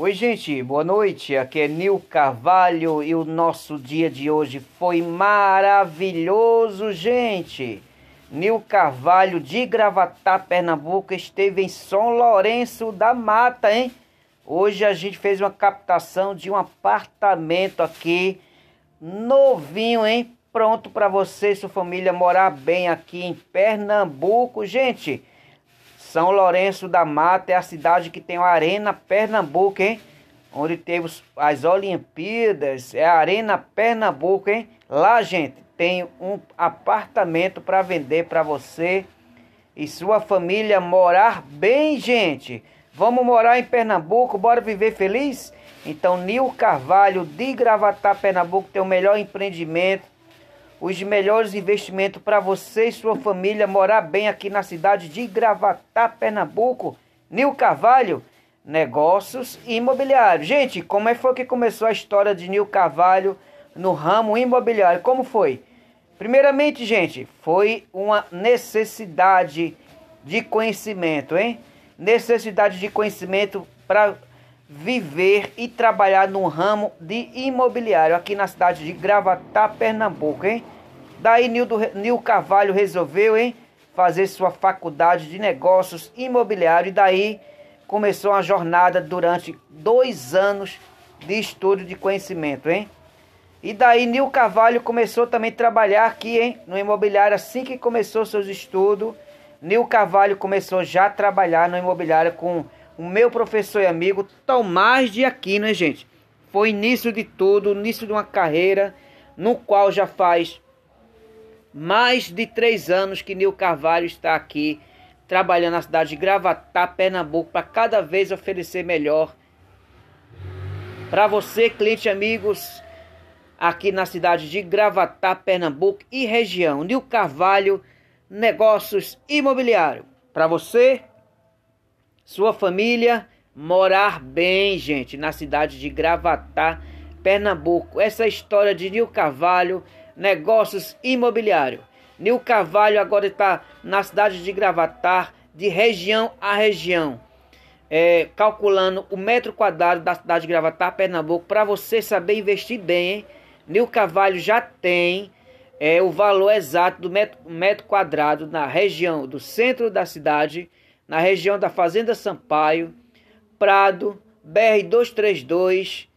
Oi, gente, boa noite. Aqui é Nil Carvalho e o nosso dia de hoje foi maravilhoso, gente. Nil Carvalho de Gravatá, Pernambuco, esteve em São Lourenço da Mata, hein? Hoje a gente fez uma captação de um apartamento aqui, novinho, hein? Pronto para você e sua família morar bem aqui em Pernambuco, gente. São Lourenço da Mata é a cidade que tem a Arena Pernambuco, hein? Onde teve as Olimpíadas, é a Arena Pernambuco, hein? Lá, gente, tem um apartamento para vender para você e sua família morar bem, gente. Vamos morar em Pernambuco, bora viver feliz? Então, Nil Carvalho de Gravatá, Pernambuco, tem o melhor empreendimento os melhores investimentos para você e sua família morar bem aqui na cidade de Gravatá, Pernambuco. Nil Carvalho, negócios imobiliários. Gente, como é que foi que começou a história de Nil Carvalho no ramo imobiliário? Como foi? Primeiramente, gente, foi uma necessidade de conhecimento, hein? Necessidade de conhecimento para viver e trabalhar no ramo de imobiliário aqui na cidade de Gravatá, Pernambuco, hein? Daí Nildo, Nil Carvalho resolveu, hein, fazer sua faculdade de negócios imobiliários e daí começou uma jornada durante dois anos de estudo de conhecimento, hein? E daí Nil Carvalho começou também a trabalhar aqui, hein, no imobiliário assim que começou seus estudos. Nil Carvalho começou já a trabalhar no imobiliário com o meu professor e amigo Tomás de Aquino, né, gente? Foi início de tudo, início de uma carreira no qual já faz mais de três anos que Nil Carvalho está aqui trabalhando na cidade de Gravatá, Pernambuco, para cada vez oferecer melhor para você, cliente amigos, aqui na cidade de Gravatá, Pernambuco e região. Nil Carvalho, negócios imobiliário. Para você, sua família morar bem, gente, na cidade de Gravatá, Pernambuco. Essa é história de Nil Carvalho, negócios imobiliários. Nil Carvalho agora está na cidade de Gravatar, de região a região. É, calculando o metro quadrado da cidade de Gravatar, Pernambuco, para você saber investir bem? Nil Carvalho já tem é, o valor exato do metro, metro quadrado na região do centro da cidade, na região da Fazenda Sampaio, Prado, BR-232,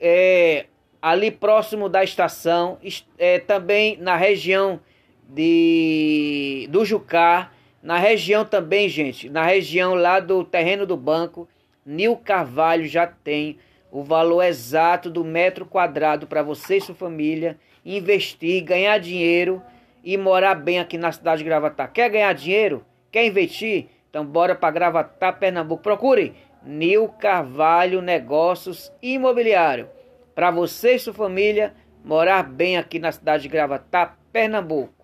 é, ali próximo da estação, é, também na região de, do Jucá, na região também, gente, na região lá do terreno do banco, Nil Carvalho já tem o valor exato do metro quadrado para você e sua família investir, ganhar dinheiro e morar bem aqui na cidade de Gravatá. Quer ganhar dinheiro? Quer investir? Então bora para Gravatá, Pernambuco. Procure Nil Carvalho Negócios Imobiliário. Para você e sua família morar bem aqui na cidade de Gravatá, Pernambuco.